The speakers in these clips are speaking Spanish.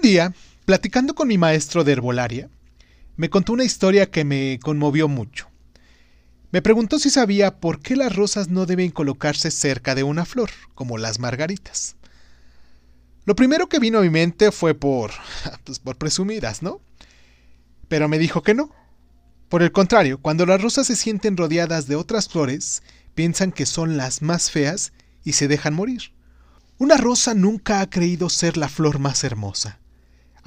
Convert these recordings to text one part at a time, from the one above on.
día, platicando con mi maestro de herbolaria, me contó una historia que me conmovió mucho. Me preguntó si sabía por qué las rosas no deben colocarse cerca de una flor, como las margaritas. Lo primero que vino a mi mente fue por, pues por presumidas, ¿no? Pero me dijo que no. Por el contrario, cuando las rosas se sienten rodeadas de otras flores, piensan que son las más feas y se dejan morir. Una rosa nunca ha creído ser la flor más hermosa,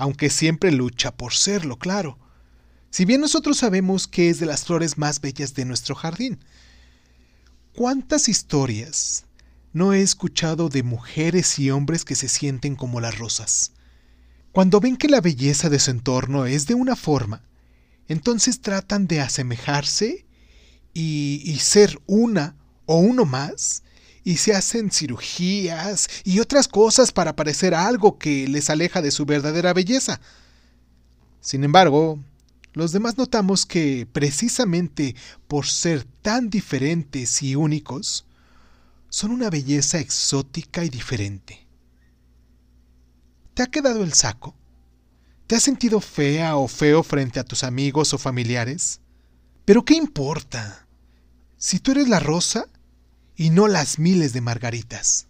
aunque siempre lucha por serlo, claro. Si bien nosotros sabemos que es de las flores más bellas de nuestro jardín. ¿Cuántas historias no he escuchado de mujeres y hombres que se sienten como las rosas? Cuando ven que la belleza de su entorno es de una forma, entonces tratan de asemejarse y, y ser una o uno más, y se hacen cirugías y otras cosas para parecer algo que les aleja de su verdadera belleza. Sin embargo, los demás notamos que, precisamente por ser tan diferentes y únicos, son una belleza exótica y diferente. ¿Te ha quedado el saco? ¿Te has sentido fea o feo frente a tus amigos o familiares? Pero ¿qué importa? Si tú eres la rosa y no las miles de margaritas.